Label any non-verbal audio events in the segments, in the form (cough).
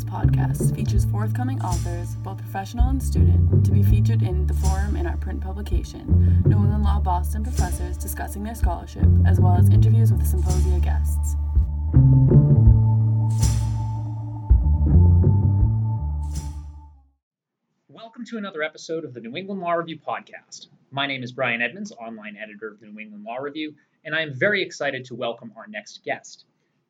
Reviews podcast features forthcoming authors, both professional and student, to be featured in the forum in our print publication, New England Law Boston professors discussing their scholarship, as well as interviews with symposia guests. Welcome to another episode of the New England Law Review podcast. My name is Brian Edmonds, online editor of the New England Law Review, and I am very excited to welcome our next guest.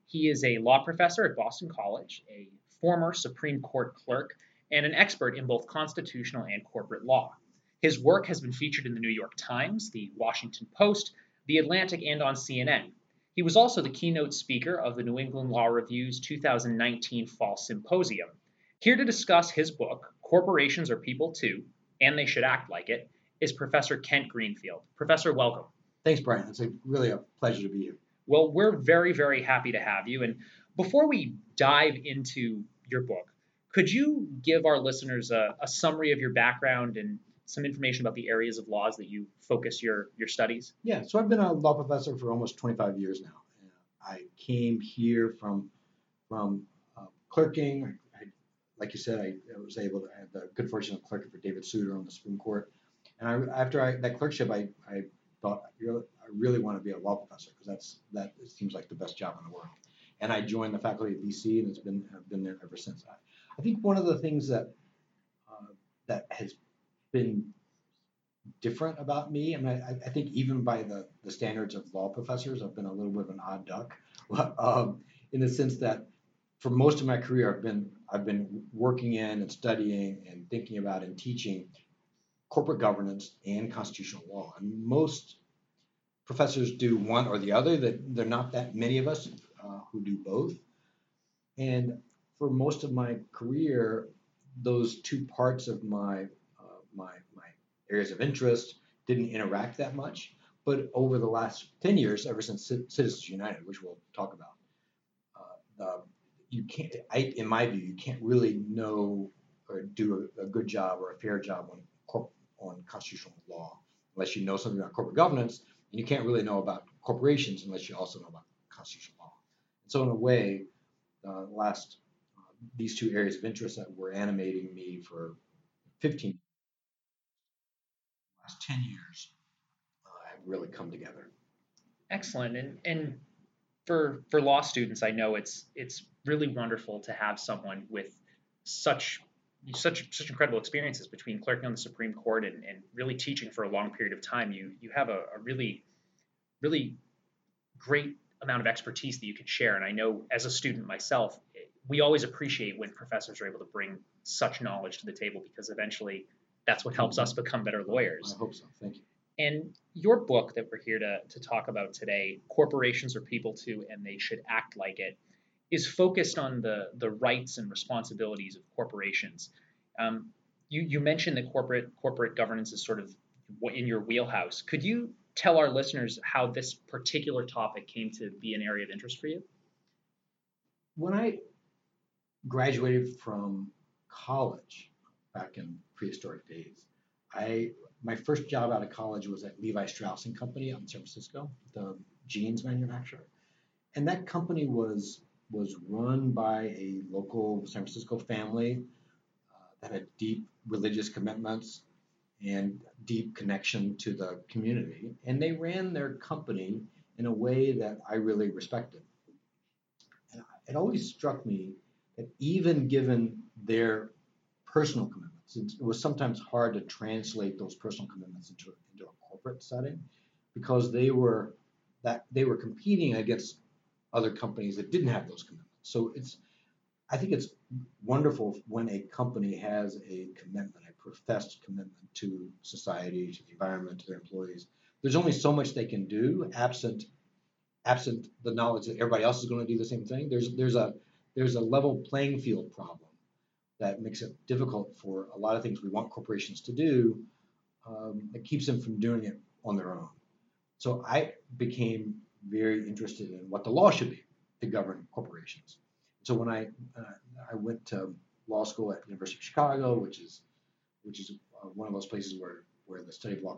He is a law professor at Boston College, a former Supreme Court clerk, and an expert in both constitutional and corporate law. His work has been featured in the New York Times, the Washington Post, the Atlantic, and on CNN. He was also the keynote speaker of the New England Law Review's 2019 Fall Symposium. Here to discuss his book, Corporations Are People Too, and They Should Act Like It, is Professor Kent Greenfield. Professor, welcome. Thanks, Brian. It's a, really a pleasure to be here. Well, we're very, very happy to have you. And before we dive into your book, could you give our listeners a, a summary of your background and some information about the areas of laws that you focus your, your studies? Yeah, so I've been a law professor for almost 25 years now. I came here from from uh, clerking. I, like you said, I, I, was able to have the good fortune of clerking for David Souter on the Supreme Court. And I, after I, that clerkship, I, I thought I really want to be a law professor because that's that seems like the best job in the world. And I joined the faculty at BC, and it's been I've been there ever since. I, I think one of the things that uh, that has been different about me, and I, I, think even by the, the standards of law professors, I've been a little bit of an odd duck, (laughs) um, in the sense that for most of my career, I've been I've been working in and studying and thinking about and teaching corporate governance and constitutional law. And most professors do one or the other. That there are not that many of us who do both. And for most of my career, those two parts of my uh, my my areas of interest didn't interact that much. But over the last ten years, ever since Citizens United, which we'll talk about, uh, you can't. I, in my view, you can't really know or do a, a good job or a fair job on on constitutional law unless you know something about corporate governance and you can't really know about corporations unless you also know about constitutional law. So in a way, uh, last uh, these two areas of interest that were animating me for 15 last 10 years uh, have really come together. Excellent. And and for for law students, I know it's it's really wonderful to have someone with such such such incredible experiences between clerking on the Supreme Court and, and really teaching for a long period of time. You you have a, a really really great amount of expertise that you can share. And I know as a student myself, we always appreciate when professors are able to bring such knowledge to the table because eventually that's what helps us become better lawyers. I hope so. Thank you. And your book that we're here to, to talk about today, Corporations Are People Too, and They Should Act Like It, is focused on the, the rights and responsibilities of corporations. Um, you, you mentioned that corporate corporate governance is sort of in your wheelhouse. Could you tell our listeners how this particular topic came to be an area of interest for you? When I graduated from college back in prehistoric days, I my first job out of college was at Levi Strauss and Company in San Francisco, the jeans manufacturer, and that company was was run by a local San Francisco family uh, that had deep religious commitments and deep connection to the community. And they ran their company in a way that I really respected. And it always struck me that even given their personal commitments, it was sometimes hard to translate those personal commitments into, into a corporate setting because they were that they were competing against other companies that didn't have those commitments. So it's, I think it's wonderful when a company has a commitment, professed commitment to society, to the environment, to their employees. There's only so much they can do absent absent the knowledge that everybody else is going to do the same thing. There's there's a there's a level playing field problem that makes it difficult for a lot of things we want corporations to do. Um, it keeps them from doing it on their own. So I became very interested in what the law should be to govern corporations. So when I uh, I went to law school at the University of Chicago, which is which is uh, one of those places where where the study of law,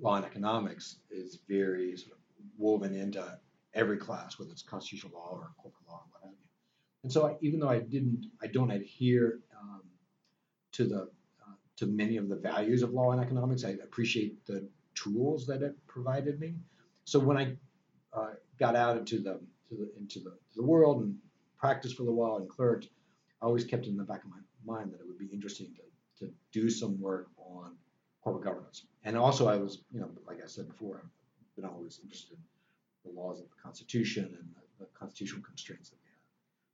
law and economics is very sort of woven into every class, whether it's constitutional law or corporate law or what have you. And so I, even though I didn't, I don't adhere um, to the uh, to many of the values of law and economics. I appreciate the tools that it provided me. So when I uh, got out into the, the into the, the world and practiced for a while and clerked, I always kept in the back of my mind that it would be interesting to, to do some work on corporate governance. And also, I was, you know, like I said before, I've been always interested in the laws of the Constitution and the, the constitutional constraints that we have.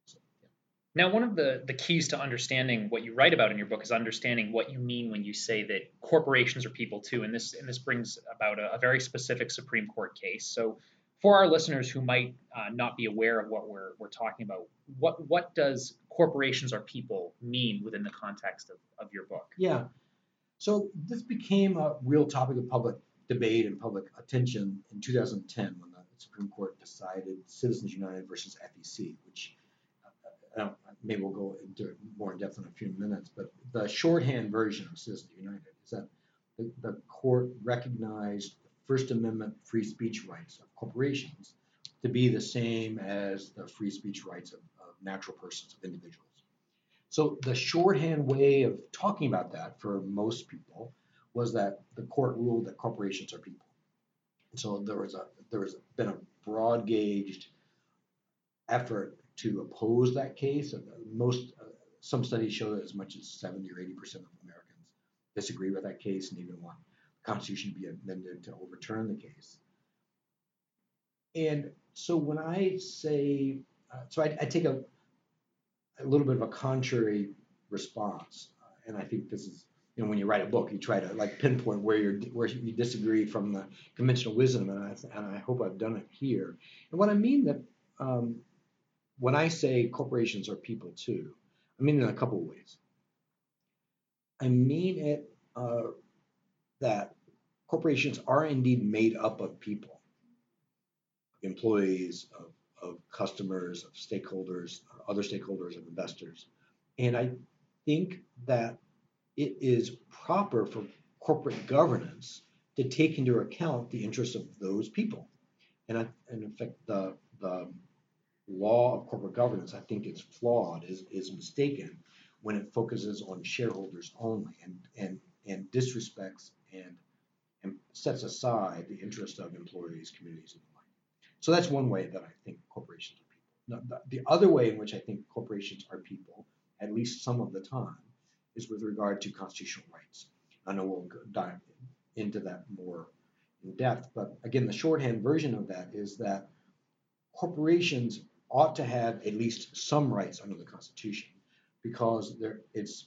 So, yeah. Now, one of the, the keys to understanding what you write about in your book is understanding what you mean when you say that corporations are people too. And this and this brings about a, a very specific Supreme Court case. So, for our listeners who might uh, not be aware of what we're, we're talking about, what what does corporations or people mean within the context of, of your book? Yeah. So this became a real topic of public debate and public attention in 2010 when the Supreme Court decided Citizens United versus FEC, which uh, maybe we'll go into more in depth in a few minutes, but the shorthand version of Citizens United is that the, the court recognized First Amendment free speech rights of corporations to be the same as the free speech rights of, of natural persons, of individuals. So the shorthand way of talking about that for most people was that the court ruled that corporations are people. And so there was a there has been a broad gauged effort to oppose that case. Most uh, some studies show that as much as 70 or 80 percent of Americans disagree with that case and even want Constitution be amended to overturn the case. And so when I say, uh, so I, I take a a little bit of a contrary response. And I think this is, you know, when you write a book, you try to like pinpoint where you're where you disagree from the conventional wisdom, and I and I hope I've done it here. And what I mean that um, when I say corporations are people too, I mean in a couple of ways. I mean it uh, that corporations are indeed made up of people, employees, of of customers, of stakeholders, other stakeholders, of investors. And I think that it is proper for corporate governance to take into account the interests of those people. And, I, and in fact, the, the law of corporate governance, I think it's flawed, is, is mistaken when it focuses on shareholders only and, and, and disrespects and, and sets aside the interest of employees, communities, and the like. so that's one way that I think corporations are people. Now, the other way in which I think corporations are people, at least some of the time, is with regard to constitutional rights. I know we'll dive into that more in depth, but again, the shorthand version of that is that corporations ought to have at least some rights under the Constitution because it's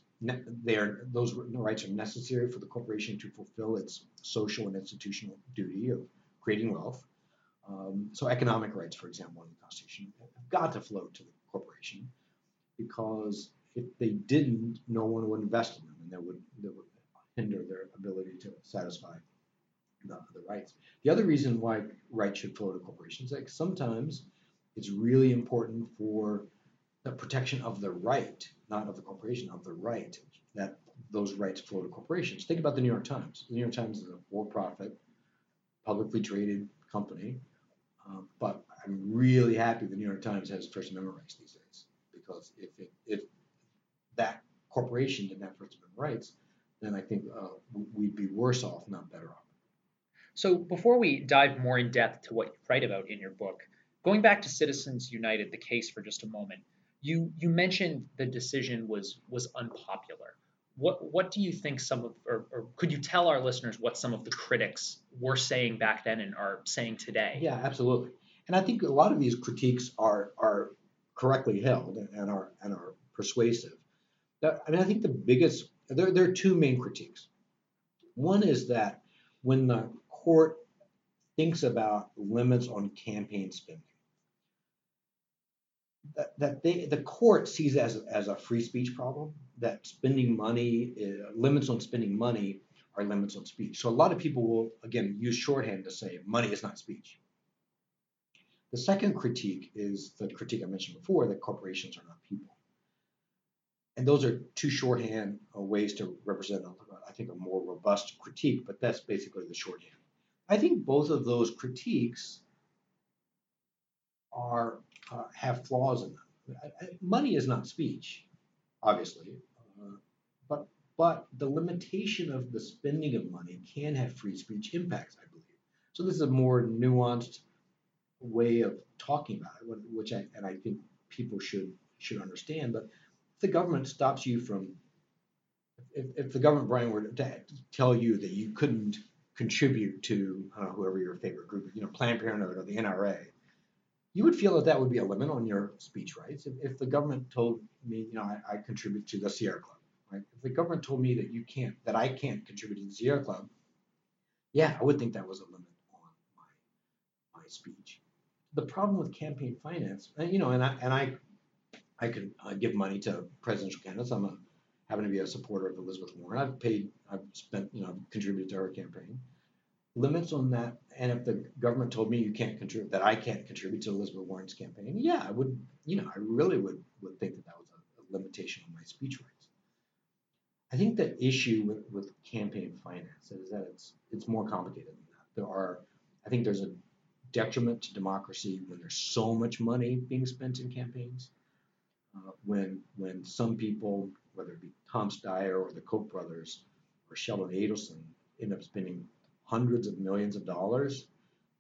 they're, those rights are necessary for the corporation to fulfill its social and institutional duty of creating wealth um, so economic rights, for example, in the Constitution have got to flow to the corporation because if they didn't, no one would invest in them, and that would that would hinder their ability to satisfy the, the rights. The other reason why rights should flow to corporations is like sometimes it's really important for the protection of the right, not of the corporation, of the right that those rights flow to corporations. Think about the New York Times. The New York Times is a for-profit, publicly traded company um, but I'm really happy the New York Times has First Amendment rights these days because if it, if that corporation didn't have First Amendment rights, then I think uh, we'd be worse off, not better off. So before we dive more in depth to what you write about in your book, going back to Citizens United, the case for just a moment, you you mentioned the decision was was unpopular. What what do you think some of, or, or could you tell our listeners what some of the critics were saying back then and are saying today? Yeah, absolutely. And I think a lot of these critiques are are correctly held and are and are persuasive. I mean, I think the biggest there there are two main critiques. One is that when the court thinks about limits on campaign spending, that, they, the court sees as, as a free speech problem, that spending money, uh, limits on spending money are limits on speech. So a lot of people will, again, use shorthand to say money is not speech. The second critique is the critique I mentioned before that corporations are not people. And those are two shorthand uh, ways to represent, I think, a more robust critique, but that's basically the shorthand. I think both of those critiques are uh, have flaws in them. Money is not speech, obviously, uh, but but the limitation of the spending of money can have free speech impacts, I believe. So this is a more nuanced way of talking about it, which I and I think people should should understand. But if the government stops you from, if, if the government, Brian, were to tell you that you couldn't contribute to uh, whoever your favorite group, you know, Planned Parenthood or the NRA, you would feel that that would be a limit on your speech rights. If, if the government told me, you know, I, I, contribute to the Sierra Club, right? If the government told me that you can't, that I can't contribute to the Sierra Club, yeah, I would think that was a limit on my my speech. The problem with campaign finance, and, you know, and I and I, I could uh, give money to presidential candidates. I'm a happen to be a supporter of Elizabeth Warren. I've paid, I've spent, you know, I've contributed to her campaign. Limits on that, and if the government told me you can't contribute, that I can't contribute to Elizabeth Warren's campaign, yeah, I would, you know, I really would would think that that was a, a limitation on my speech rights. I think the issue with, with campaign finance is that it's it's more complicated than that. There are, I think there's a detriment to democracy when there's so much money being spent in campaigns. Uh, when when some people whether it be Tom Steyer or the Koch brothers or Sheldon Adelson, end up spending hundreds of millions of dollars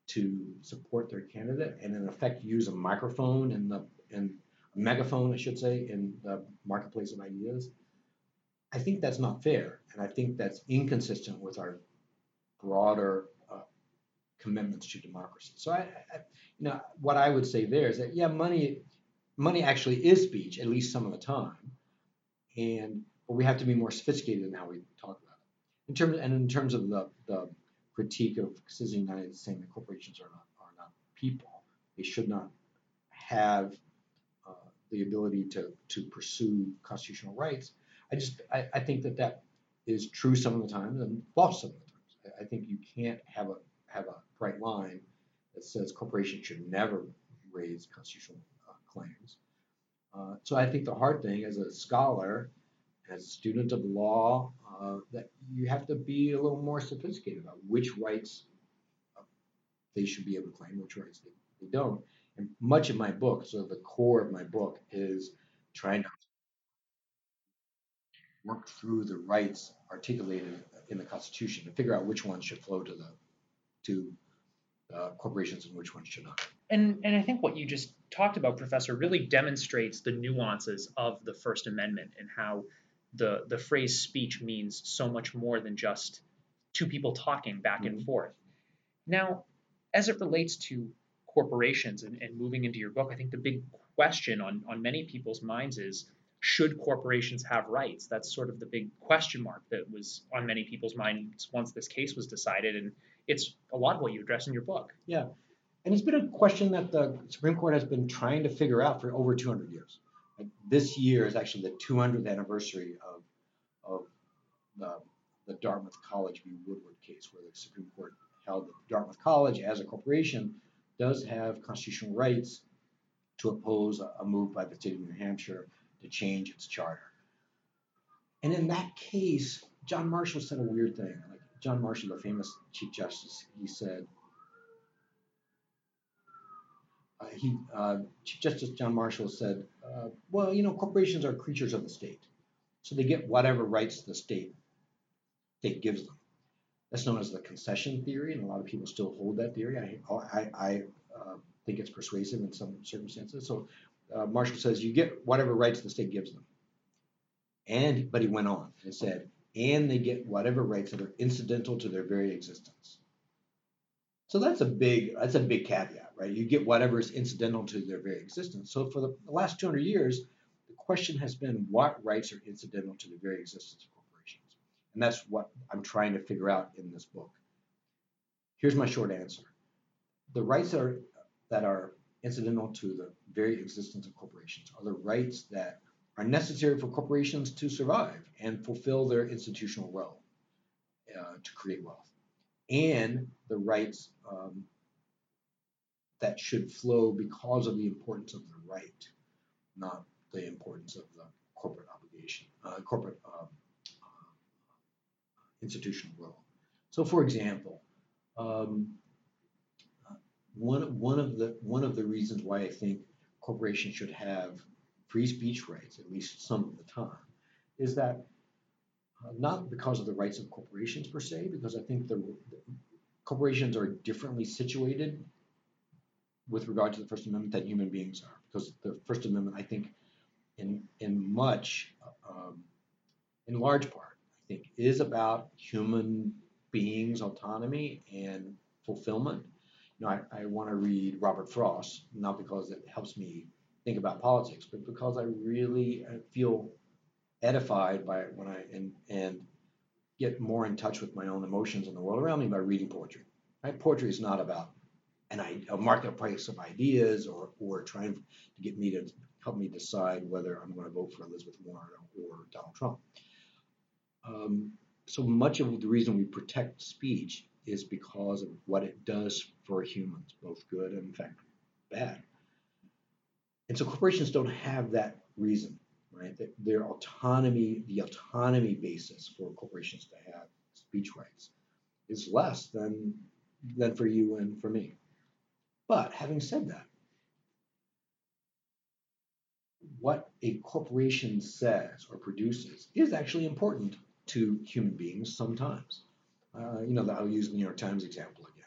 to support their candidate and in effect use a microphone and the and a megaphone, I should say, in the marketplace of ideas. I think that's not fair, and I think that's inconsistent with our broader uh, commitments to democracy. So I, I, you know, what I would say there is that yeah, money, money actually is speech at least some of the time, and but we have to be more sophisticated in how we talk about it. In terms and in terms of the, the critique of Citizen United saying that corporations are not are not people, they should not have uh, the ability to to pursue constitutional rights. I just I, I think that that is true some of the time and false some of the times. I, I think you can't have a have a bright line that says corporations should never raise constitutional uh, claims uh, so I think the hard thing as a scholar, as a student of law, uh, that you have to be a little more sophisticated about which rights uh, they should be able to claim, which rights they, they don't. And much of my book, so the core of my book, is trying to work through the rights articulated in the Constitution to figure out which ones should flow to the to uh, corporations and which ones should not. And and I think what you just talked about, Professor, really demonstrates the nuances of the First Amendment and how the the phrase speech means so much more than just two people talking back mm-hmm. and forth. Now, as it relates to corporations and, and moving into your book, I think the big question on, on many people's minds is should corporations have rights? That's sort of the big question mark that was on many people's minds once this case was decided. And it's a lot of what you address in your book. Yeah. And it's been a question that the Supreme Court has been trying to figure out for over 200 years. This year is actually the 200th anniversary of, of the, the Dartmouth College v. Woodward case, where the Supreme Court held that Dartmouth College, as a corporation, does have constitutional rights to oppose a, a move by the state of New Hampshire to change its charter. And in that case, John Marshall said a weird thing. Like John Marshall, the famous Chief Justice, he said, uh, he, uh, Chief Justice John Marshall said, uh, well, you know, corporations are creatures of the state, so they get whatever rights the state state gives them. That's known as the concession theory, and a lot of people still hold that theory. I, I, I uh, think it's persuasive in some circumstances. So uh, Marshall says you get whatever rights the state gives them. And but he went on and said, and they get whatever rights that are incidental to their very existence. So that's a big that's a big caveat, right? You get whatever is incidental to their very existence. So for the last 200 years, the question has been what rights are incidental to the very existence of corporations, and that's what I'm trying to figure out in this book. Here's my short answer: the rights that are that are incidental to the very existence of corporations are the rights that are necessary for corporations to survive and fulfill their institutional role uh, to create wealth, and the rights um, that should flow because of the importance of the right, not the importance of the corporate obligation, uh, corporate um, uh, institutional role. So, for example, um, one one of the one of the reasons why I think corporations should have free speech rights, at least some of the time, is that not because of the rights of corporations per se, because I think the, the corporations are differently situated with regard to the First Amendment that human beings are, because the First Amendment, I think, in in much, um, in large part, I think, is about human beings' autonomy and fulfillment. You know, I, I want to read Robert Frost, not because it helps me think about politics, but because I really uh, feel edified by when I and and get more in touch with my own emotions and the world around me by reading poetry. Right? Poetry is not about an a marketplace of ideas or or trying to get me to help me decide whether I'm going to vote for Elizabeth Warren or, or Donald Trump. Um, so much of the reason we protect speech is because of what it does for humans, both good and in fact bad. And so corporations don't have that reason, right? Their autonomy, the autonomy basis for corporations to have speech rights is less than than for you and for me. But having said that, what a corporation says or produces is actually important to human beings sometimes. Uh, you know, I'll use the New York Times example again.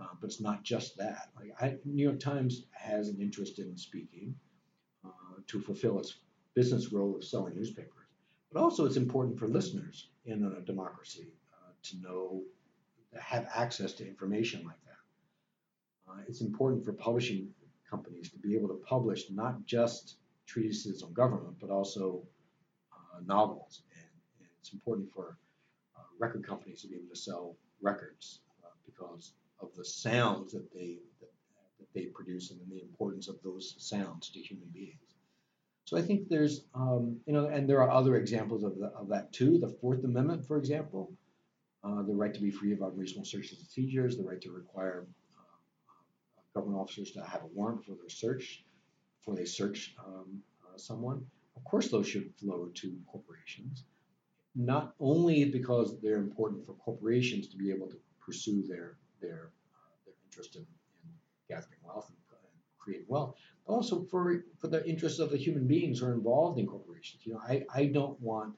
Uh, but it's not just that. Like I, New York Times has an interest in speaking uh, to fulfill its business role of selling newspapers, but also it's important for listeners in a democracy uh, to know, have access to information like that. Uh, it's important for publishing companies to be able to publish not just treatises on government, but also uh, novels. And, and, it's important for record companies to be able to sell records because of the sounds that they that, that they produce and the importance of those sounds to human beings. So I think there's um, you know, and there are other examples of, the, of that too. The Fourth Amendment, for example, uh, the right to be free of unreasonable searches and seizures, the right to require uh, government officers to have a warrant before they search, before they search um, uh, someone. Of course, those should flow to corporations, not only because they're important for corporations to be able to pursue their their uh, their interest in, in gathering wealth and, and creating wealth, also for for the interests of the human beings who are involved in corporations. You know, I, I don't want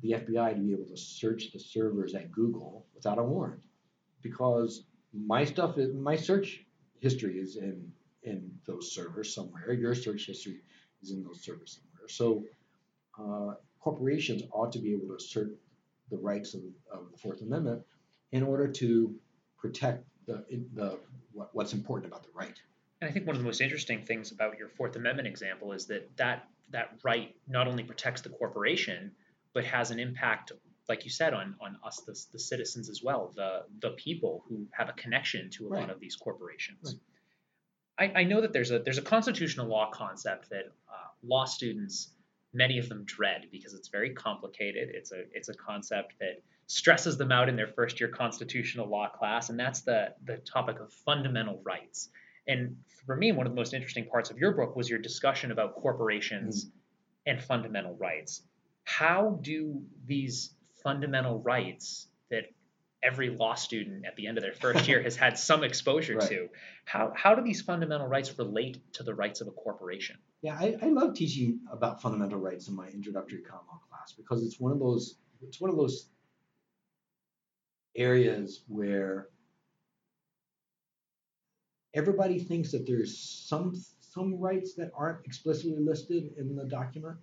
the FBI to be able to search the servers at Google without a warrant, because my stuff is my search history is in in those servers somewhere. Your search history is in those servers somewhere. So uh, corporations ought to be able to assert the rights of, of the Fourth Amendment in order to protect the, the what, what's important about the right. And I think one of the most interesting things about your Fourth Amendment example is that that that right not only protects the corporation, but has an impact, like you said, on on us, the, the citizens as well, the the people who have a connection to a right. lot of these corporations. Right. I, I, know that there's a there's a constitutional law concept that uh, law students, many of them dread because it's very complicated. It's a it's a concept that stresses them out in their first year constitutional law class, and that's the the topic of fundamental rights. And for me, one of the most interesting parts of your book was your discussion about corporations mm. and fundamental rights. How do these fundamental rights that every law student at the end of their first year (laughs) has had some exposure right. to, how, how do these fundamental rights relate to the rights of a corporation? Yeah, I, I love teaching about fundamental rights in my introductory common law class because it's one of those it's one of those areas where everybody thinks that there's some some rights that aren't explicitly listed in the document.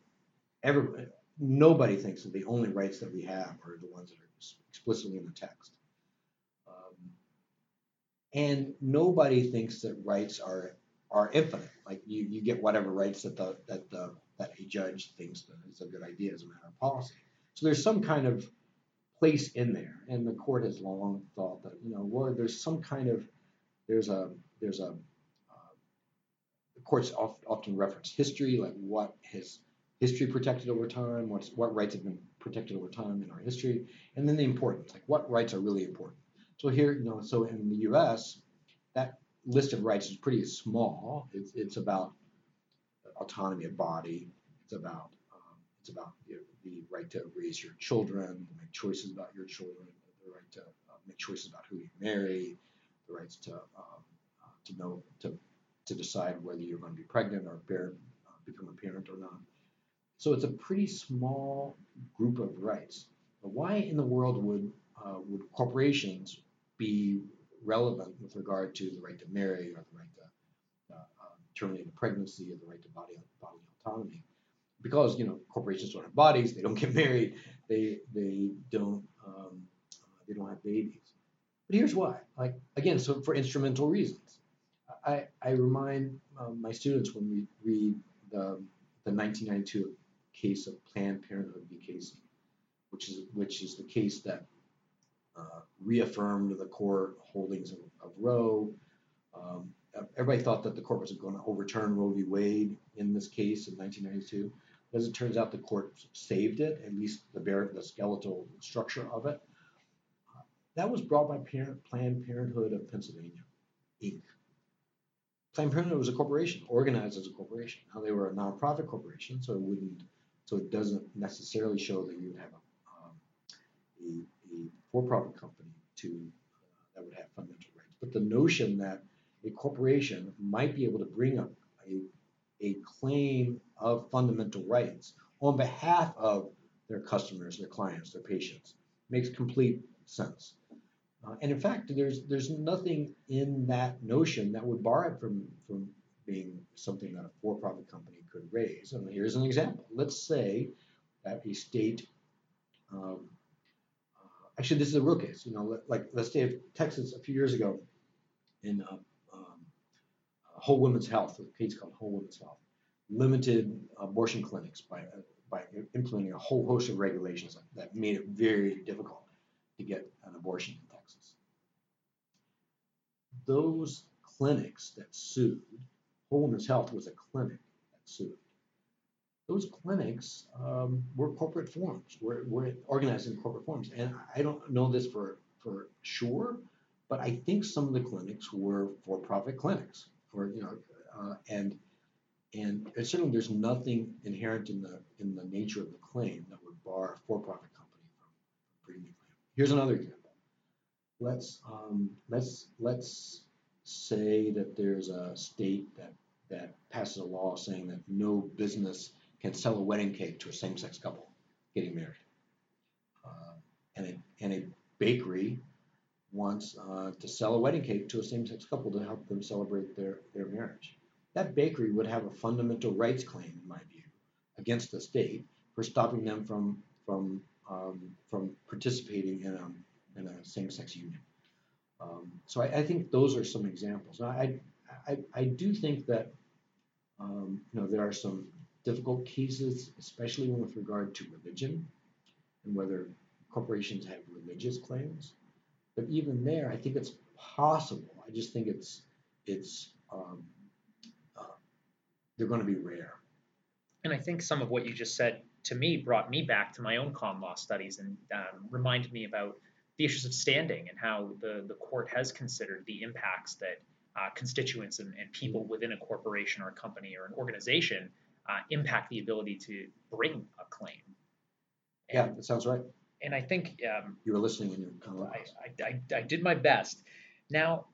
Everybody, nobody thinks that the only rights that we have are the ones that are explicitly in the text. Um, and nobody thinks that rights are are infinite. Like you, you get whatever rights that the that the that a judge thinks is a good idea as a matter of policy. So there's some kind of place in there. And the court has long thought that you know, well, there's some kind of there's a there's a uh, the courts often reference history, like what has history protected over time, what's what rights have been protected over time in our history, and then the importance, like what rights are really important. So here, you know, so in the U.S., that list of rights is pretty small. It's it's about autonomy of body. It's about um, it's about you know, the right to raise your children, make choices about your children, the right to uh, make choices about who you marry, the rights to um, to know to to decide whether you're going to be pregnant or bear uh, become a parent or not. So it's a pretty small group of rights. But why in the world would uh, would corporations be relevant with regard to the right to marry or the right to uh, uh, terminate a pregnancy or the right to body bodily autonomy? Because you know corporations don't have bodies, they don't get (laughs) married, they they don't um, uh, they don't have babies. But here's why. Like again, so for instrumental reasons. I, I remind um, my students when we read the, the 1992 case of Planned Parenthood v. Casey, which is which is the case that uh, reaffirmed the core holdings of, of Roe. Um, everybody thought that the court was going to overturn Roe v. Wade in this case in 1992. As it turns out, the court saved it, at least the, bare, the skeletal structure of it. Uh, that was brought by Parent, Planned Parenthood of Pennsylvania, Inc. Planned Parenthood was a corporation, organized as a corporation. Now they were a nonprofit corporation, so it wouldn't, so it doesn't necessarily show that you would have a, um, a, a for-profit company to uh, that would have fundamental rights. But the notion that a corporation might be able to bring up a, a claim of fundamental rights on behalf of their customers, their clients, their patients makes complete sense. Uh, and in fact, there's there's nothing in that notion that would bar it from from being something that a for-profit company could raise. And here's an example. Let's say that a state um, actually, this is a real case. You know, like let's say if Texas a few years ago in uh, um, Whole Women's Health, a case called Whole Women's Health, limited abortion clinics by uh, by implementing a whole host of regulations that made it very difficult to get an abortion. Those clinics that sued, Whole Women's Health was a clinic that sued those clinics um, were corporate forms, were, were organized in corporate forms. And I don't know this for, for sure, but I think some of the clinics were for-profit clinics, or you know, uh, and and certainly there's nothing inherent in the in the nature of the claim that would bar a for-profit company from bringing a claim. Here's another example. Let's um, let's let's say that there's a state that that passes a law saying that no business can sell a wedding cake to a same-sex couple getting married. Uh, and, a, and a bakery wants uh, to sell a wedding cake to a same-sex couple to help them celebrate their, their marriage. That bakery would have a fundamental rights claim, in my view, against the state for stopping them from from um, from participating in a in a same-sex union. Um, so I, I, think those are some examples. I I, I do think that um, you know there are some difficult cases, especially with regard to religion and whether corporations have religious claims. But even there, I think it's possible. I just think it's it's um, uh, they're going to be rare. And I think some of what you just said to me brought me back to my own con law studies and um, reminded me about the issues of standing and how the, the court has considered the impacts that uh, constituents and, and people within a corporation or a company or an organization uh, impact the ability to bring a claim. And, yeah, that sounds right. And I think um, you were listening and you kind of I, I, I, did my best. Now,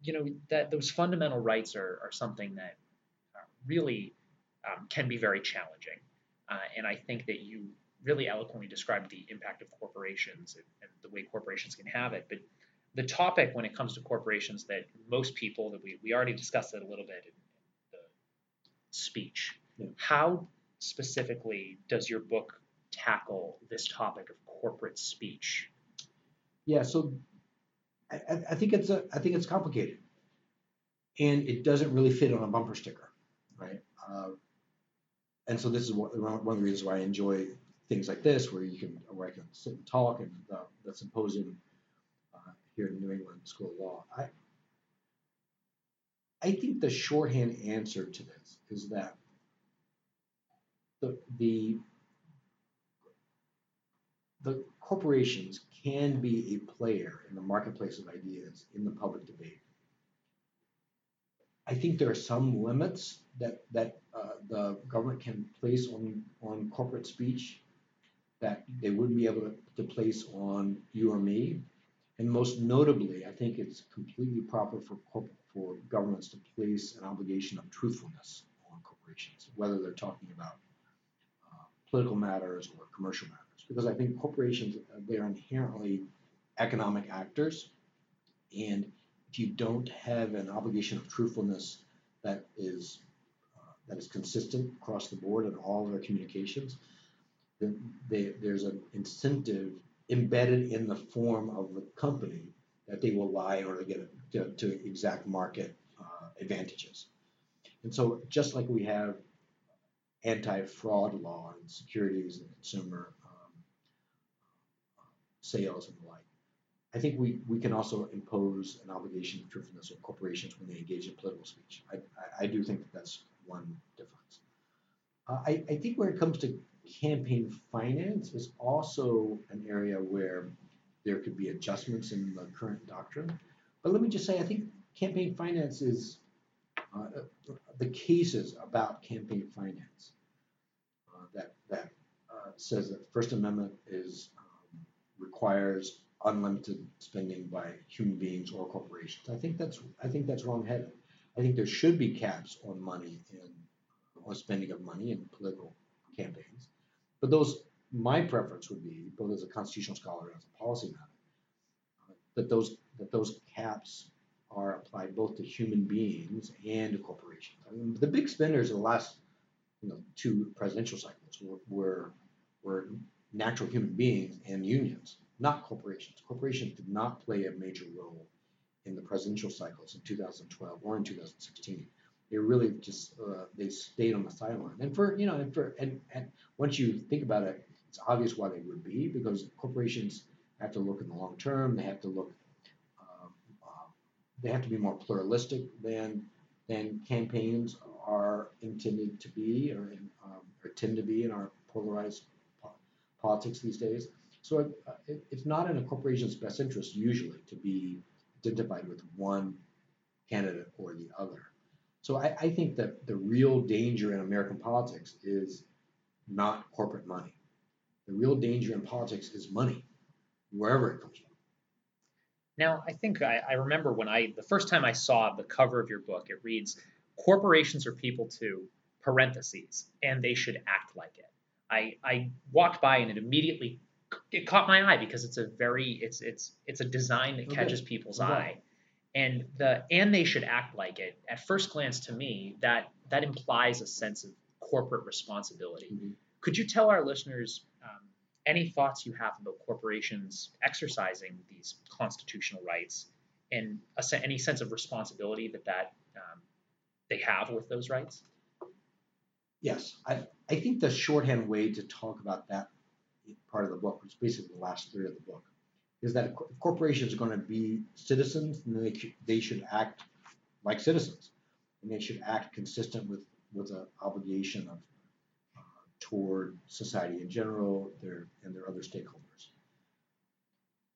you know that those fundamental rights are, are something that uh, really um, can be very challenging, uh, and I think that you really eloquently described the impact of corporations and, and the way corporations can have it. But the topic when it comes to corporations that most people that we, we already discussed it a little bit in, the speech yeah. How specifically does your book tackle this topic of corporate speech? Yeah, so I, I think it's a I think it's complicated, and it doesn't really fit on a bumper sticker, right? Uh, and so this is one, one of the reasons why I enjoy things like this, where you can where I can sit and talk, and the, the symposium uh, here in New England School of Law. I I think the shorthand answer to this is that the, the, the corporations can be a player in the marketplace of ideas in the public debate. I think there are some limits that, that uh, the government can place on, on corporate speech that they wouldn't be able to, place on you or me. And most notably, I think it's completely proper for, for governments to place an obligation of truthfulness on corporations, whether they're talking about uh, political matters or commercial matters, because I think corporations uh, they're inherently economic actors, and if you don't have an obligation of truthfulness that is uh, that is consistent across the board in all of their communications, they, there's an incentive embedded in the form of the company that they will lie in order to get to, to exact market uh, advantages. And so, just like we have anti-fraud law and securities and consumer um, sales and the like, I think we, we can also impose an obligation of truthfulness on corporations when they engage in political speech. I, I, I do think that that's one difference. Uh, I, I think when it comes to campaign finance is also an area where there could be adjustments in the current doctrine. But let me just say, I think campaign finance is uh, the cases about campaign finance uh, that that uh, says that First Amendment is um, requires unlimited spending by human beings or corporations. I think that's I think that's wrongheaded. I think there should be caps on money in on spending of money in political campaigns. But those, my preference would be, both as a constitutional scholar and as a policy matter, that those that those caps are applied both to human beings and to corporations. I mean, the big spenders in the last you know, two presidential cycles were, were, were natural human beings and unions, not corporations. Corporations did not play a major role in the presidential cycles in 2012 or in 2016 they really just uh, they stayed on the sideline. And for you know, and for and, and once you think about it, it's obvious why they would be because corporations have to look in the long term. They have to look. Um, uh, they have to be more pluralistic than than campaigns are intended to be or, in, um, or tend to be in our polarized po- politics these days. So it, uh, it, it's not in a corporation's best interest usually to be identified with one candidate or the other. So I, I think that the real danger in American politics is not corporate money. The real danger in politics is money, wherever it comes from. Now, I think I, I, remember when I the first time I saw the cover of your book, it reads, "Corporations are people too," parentheses, and they should act like it. I, I walked by and it immediately it caught my eye because it's a very it's it's it's a design that catches people's okay. eye and the and they should act like it at first glance to me that that implies a sense of corporate responsibility. Mm-hmm. could you tell our listeners um, any thoughts you have about corporations exercising these constitutional rights and a, any sense of responsibility that that um, they have with those rights? Yes. I, I think the shorthand way to talk about that part of the book which is basically the last third of the book is that corporations are going to be citizens and they, they should act like citizens. And they should act consistent with with an obligation of uh, toward society in general their and their other stakeholders.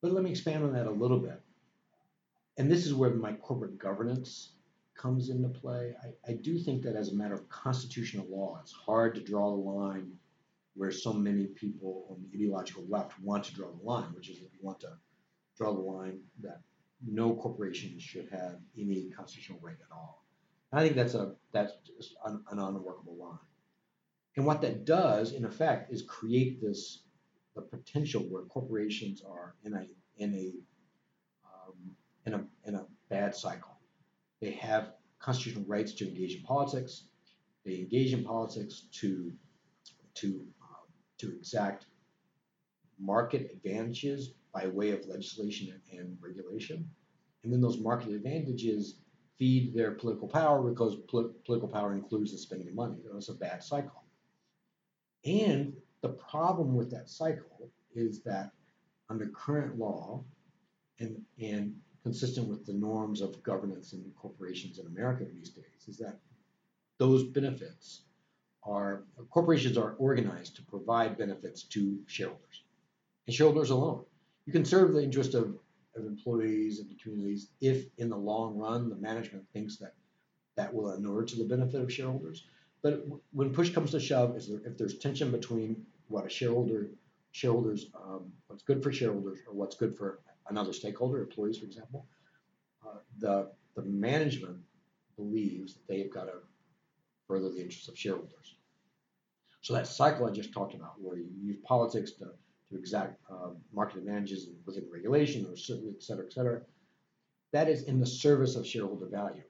But let me expand on that a little bit. And this is where my corporate governance comes into play. I, I do think that as a matter of constitutional law it's hard to draw the line where so many people on the ideological left want to draw the line, which is that you want to draw the line that no corporation should have any constitutional right at all. And I think that's a that's an, an unworkable line. And what that does, in effect, is create this the potential where corporations are in a in a um, in a in a bad cycle. They have constitutional rights to engage in politics. They engage in politics to to to exact market advantages by way of legislation and regulation. And then those market advantages feed their political power because pol- political power includes the spending of money. It's a bad cycle. And the problem with that cycle is that under current law and, and consistent with the norms of governance and corporations in America these days, is that those benefits are corporations are organized to provide benefits to shareholders and shareholders alone. You can serve the interest of, of employees and communities if, in the long run, the management thinks that that will inure to the benefit of shareholders. But when push comes to shove, if there's tension between what a shareholder shareholders um, what's good for shareholders or what's good for another stakeholder, employees, for example, uh, the the management believes that they've got to further the interests of shareholders. So that cycle I just talked about, where you use politics to, to exact uh, market advantages within regulation or certain, et cetera, et cetera, that is in the service of shareholder value.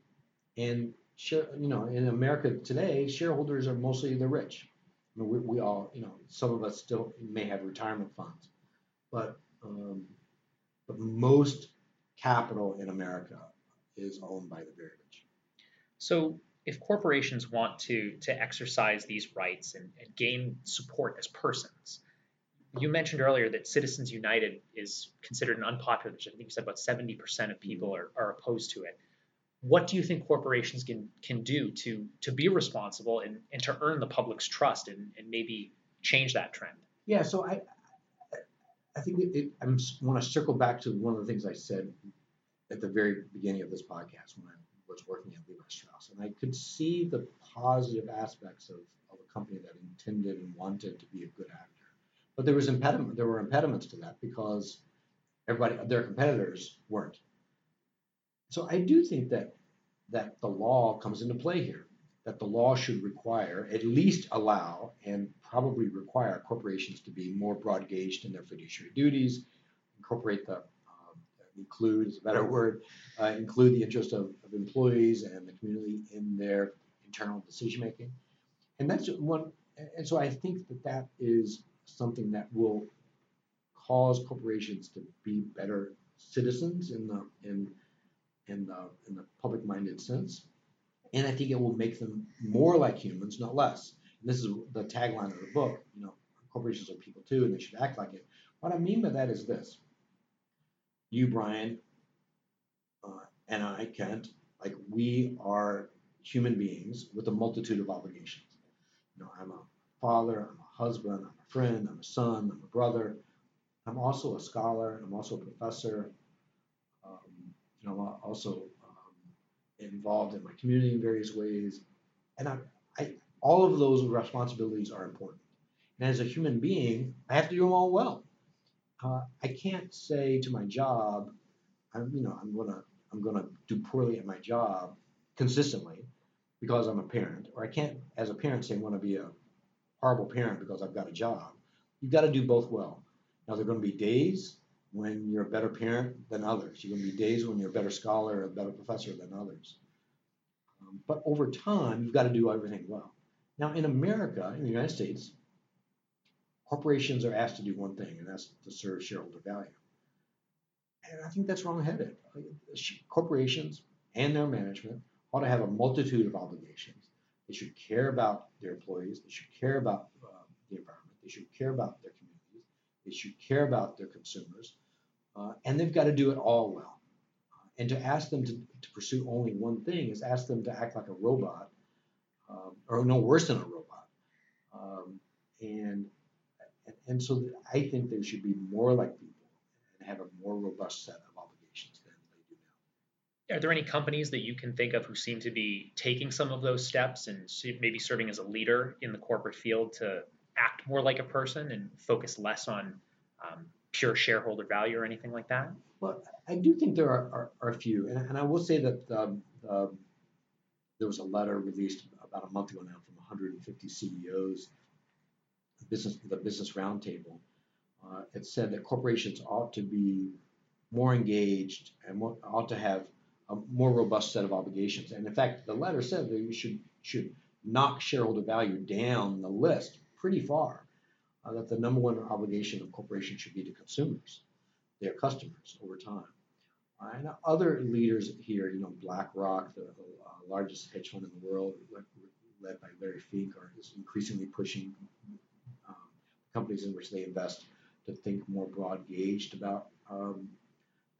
And share, you know, in America today, shareholders are mostly the rich. I mean, we, we all, you know, some of us still may have retirement funds, but um, but most capital in America is owned by the very rich. So if corporations want to to exercise these rights and, and gain support as persons, you mentioned earlier that Citizens United is considered an unpopular. I think you said about 70% of mm-hmm. people are, are opposed to it what do you think corporations can can do to to be responsible and, and to earn the public's trust and, and maybe change that trend? Yeah, so I I think it, it, I want to circle back to one of the things I said at the very beginning of this podcast when I was working at Levi Strauss, and I could see the positive aspects of, of a company that intended and wanted to be a good actor, but there was impediment there were impediments to that because everybody their competitors weren't so I do think that that the law comes into play here. That the law should require, at least allow, and probably require corporations to be more broad gauged in their fiduciary duties, incorporate the um, include is a better word, uh, include the interest of, of employees and the community in their internal decision making, and that's one. And so I think that that is something that will cause corporations to be better citizens in the in in the, in the public minded sense. And I think it will make them more like humans, not less. And this is the tagline of the book. You know, corporations are people too, and they should act like it. What I mean by that is this: you, Brian, uh, and I, Kent, like we are human beings with a multitude of obligations. You know, I'm a father, I'm husband, I'm a friend, I'm a son, I'm a brother. I'm also a scholar. I'm also a professor you know, I'm also um, involved in my community in various ways. And I, I, all of those responsibilities are important. And as a human being, I have to do them all well. Uh, I can't say to my job, I'm, you know, I'm gonna, I'm gonna do poorly at my job consistently because I'm a parent, or I can't, as a parent, say I want to be a horrible parent because I've got a job. You've got to do both well. Now, there are going to be days when you're a better parent than others. You're going to be days when you're a better scholar, a better professor than others. Um, but over time, you've got to do everything well. Now, in America, in the United States, corporations are asked to do one thing, and that's to serve shareholder value. And I think that's wrong-headed. Corporations and their management ought to have a multitude of obligations. They should care about their employees. They should care about uh, the environment. They should care about their communities. They should care about their consumers. Uh, and they've got to do it all well. Uh, and to ask them to, to pursue only one thing is ask them to act like a robot, um, or no worse than a robot. Um, and, and, so I think they should be more like people and have a more robust set of obligations than they do now. Are there any companies that you can think of who seem to be taking some of those steps and maybe serving as a leader in the corporate field to act more like a person and focus less on um, pure shareholder value or anything like that? Well, I do think there are, are, are a few, and, and I will say that um, there was a letter released about a month ago now from 150 CEOs, business the Business Roundtable. Uh, it said that corporations ought to be more engaged and more, ought to have a more robust set of obligations. And in fact, the letter said that you should should knock shareholder value down the list pretty far uh, that the number one obligation of corporations should be to consumers, their customers over time. Uh, and other leaders here, you know, BlackRock, the uh, largest hedge fund in the world, led by Larry Fink, are is increasingly pushing um, companies in which they invest to think more broad gauged about um,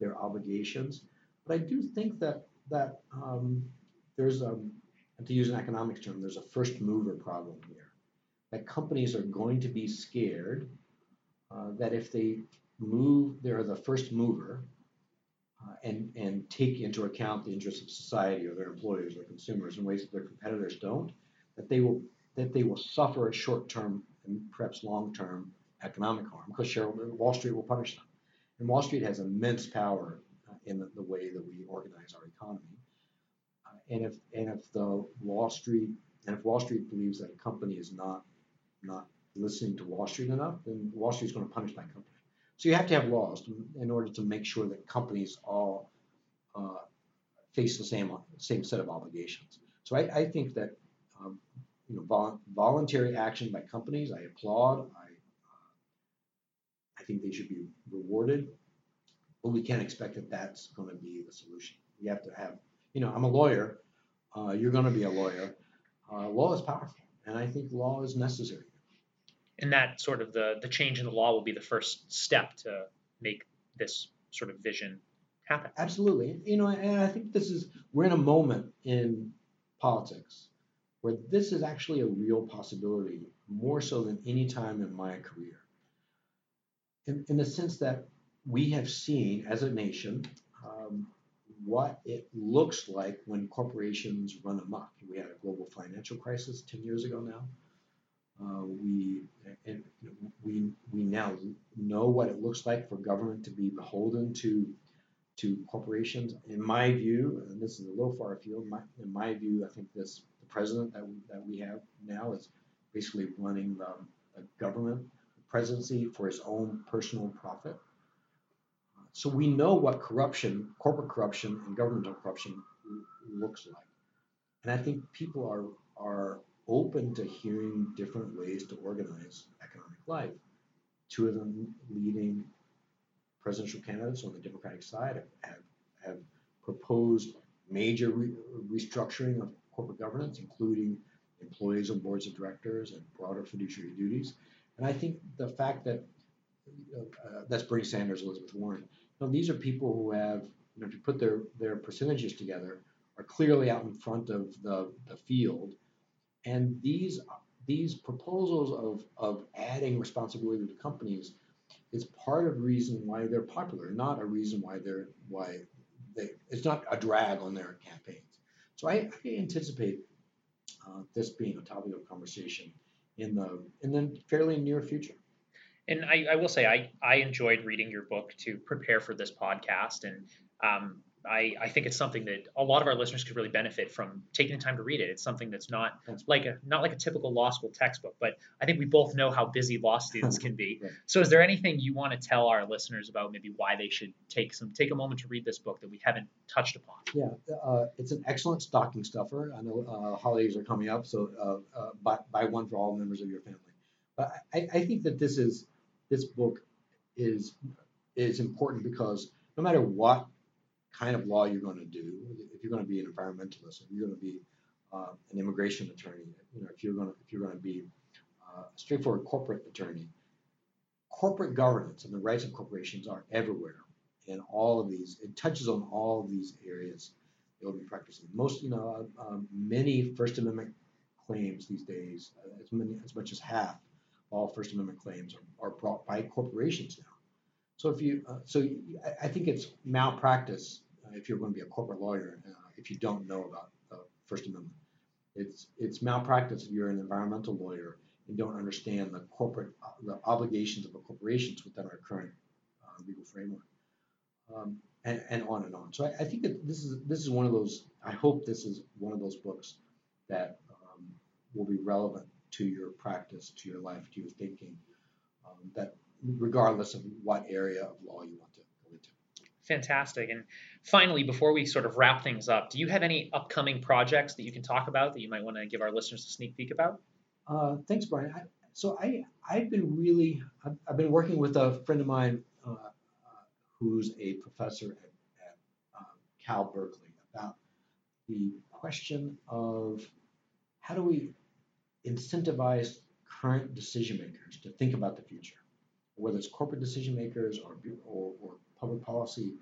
their obligations. But I do think that that um, there's a, to use an economics term, there's a first mover problem here that companies are going to be scared uh, that if they move, they're the first mover uh, and, and take into account the interests of society or their employees or consumers in ways that their competitors don't, that they will that they will suffer a short-term and perhaps long-term economic harm because Wall Street will punish them. And Wall Street has immense power in the, the, way that we organize our economy. Uh, and if and if the Wall Street and if Wall Street believes that a company is not not listening to Wall Street enough, then Wall Street is going to punish that company. So you have to have laws to, in order to make sure that companies all uh, face the same same set of obligations. So I, I think that um, you know vol- voluntary action by companies I applaud. I uh, I think they should be rewarded, but we can't expect that that's going to be the solution. We have to have you know I'm a lawyer. Uh, you're going to be a lawyer. Uh, law is powerful, and I think law is necessary. And that sort of the the change in the law will be the first step to make this sort of vision happen. Absolutely. You know, and I think this is we're in a moment in politics where this is actually a real possibility, more so than any time in my career. In, in the sense that we have seen as a nation um, what it looks like when corporations run amok. We had a global financial crisis 10 years ago now. Uh, we and we we now know what it looks like for government to be beholden to to corporations. In my view, and this is a little far afield, my, in my view, I think this the president that we, that we have now is basically running the, the government presidency for his own personal profit. So we know what corruption, corporate corruption, and governmental corruption looks like, and I think people are are open to hearing different ways to organize economic life. Two of the leading presidential candidates on the Democratic side have, have proposed major re- restructuring of corporate governance, including employees on boards of directors and broader fiduciary duties. And I think the fact that uh, that's Bernie Sanders, Elizabeth Warren. Know, these are people who have, you know, if you put their their percentages together, are clearly out in front of the, the field. And these these proposals of, of adding responsibility to companies is part of the reason why they're popular, not a reason why they're why they. It's not a drag on their campaigns. So I, I anticipate uh, this being a topic of conversation in the in the fairly near future. And I, I will say I, I enjoyed reading your book to prepare for this podcast, and um, I, I think it's something that a lot of our listeners could really benefit from taking the time to read it. It's something that's not like a not like a typical law school textbook, but I think we both know how busy law (laughs) students can be. So, is there anything you want to tell our listeners about maybe why they should take some take a moment to read this book that we haven't touched upon? Yeah, uh, it's an excellent stocking stuffer. I know uh, holidays are coming up, so uh, uh, buy, buy one for all members of your family. But I, I think that this is this book is is important because no matter what kind of law you're going to do, if you're going to be an environmentalist, if you're going to be uh, an immigration attorney, you know, if you're going to if you're going to be uh, a straightforward corporate attorney, corporate governance and the rights of corporations are everywhere in all of these. It touches on all of these areas they'll be practicing. Most, you know, uh, um, many First Amendment claims these days, uh, as many as much as half all First Amendment claims are, are brought by corporations now. So if you, uh, so you- I, think it's malpractice uh, if you're going to be a corporate lawyer uh, if you don't know about the First Amendment. It's it's malpractice if you're an environmental lawyer and don't understand the corporate uh, the obligations of corporations within our current uh, legal framework. Um, and, and on and on. So I, I think that this is this is one of those. I hope this is one of those books that um, will be relevant to your practice, to your life, to your thinking. Um, that regardless of what area of law you want to go into. Fantastic. And finally, before we sort of wrap things up, do you have any upcoming projects that you can talk about that you might want to give our listeners a sneak peek about? Uh, thanks, Brian. I, so I I've been really I've, I've been working with a friend of mine uh, uh, who's a professor at, at um, Cal Berkeley about the question of how do we incentivize current decision makers to think about the future, whether it's corporate decision makers or or, or public policy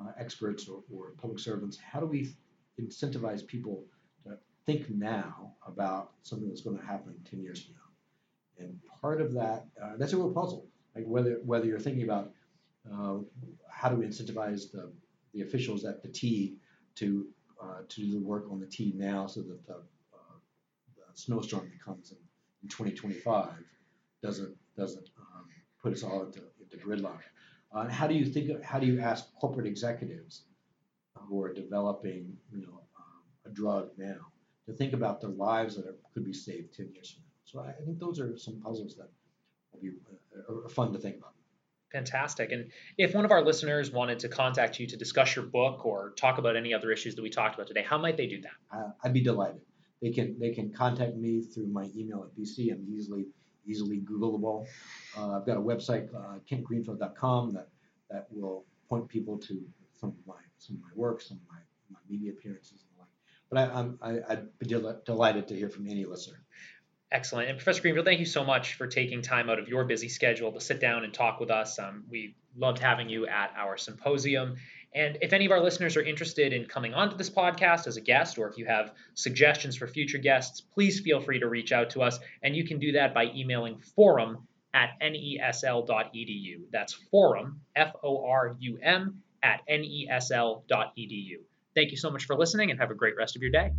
uh, experts or, or public servants. How do we incentivize people to think now about something that's going to happen 10 years from now? And part of that, uh, that's a real puzzle. Like whether whether you're thinking about uh, how do we incentivize the, the officials at the T to uh, to do the work on the T now so that the, the snowstorm that comes in, in 2025 doesn't doesn't um, put us all into, into gridlock. Uh, and how do you think? Of, how do you ask corporate executives who are developing, you know, um, a drug now to think about their lives that are, could be saved 10 years from now. So I, I think those are some puzzles that will be uh, are fun to think about. Fantastic. And if one of our listeners wanted to contact you to discuss your book or talk about any other issues that we talked about today, how might they do that? Uh, I'd be delighted. They can they can contact me through my email at BC. I'm easily easily Googleable. Uh, I've got a website, uh, kentgreenfield.com, that that will point people to some of my some of my work, some of my, my media appearances and the like. But I, I'm I, I'd be del- delighted to hear from any listener. Excellent. And Professor Greenfield, thank you so much for taking time out of your busy schedule to sit down and talk with us. Um, we loved having you at our symposium. And if any of our listeners are interested in coming onto this podcast as a guest, or if you have suggestions for future guests, please feel free to reach out to us. And you can do that by emailing forum at nesl.edu. That's forum, F O R U M, at nesl.edu. Thank you so much for listening and have a great rest of your day.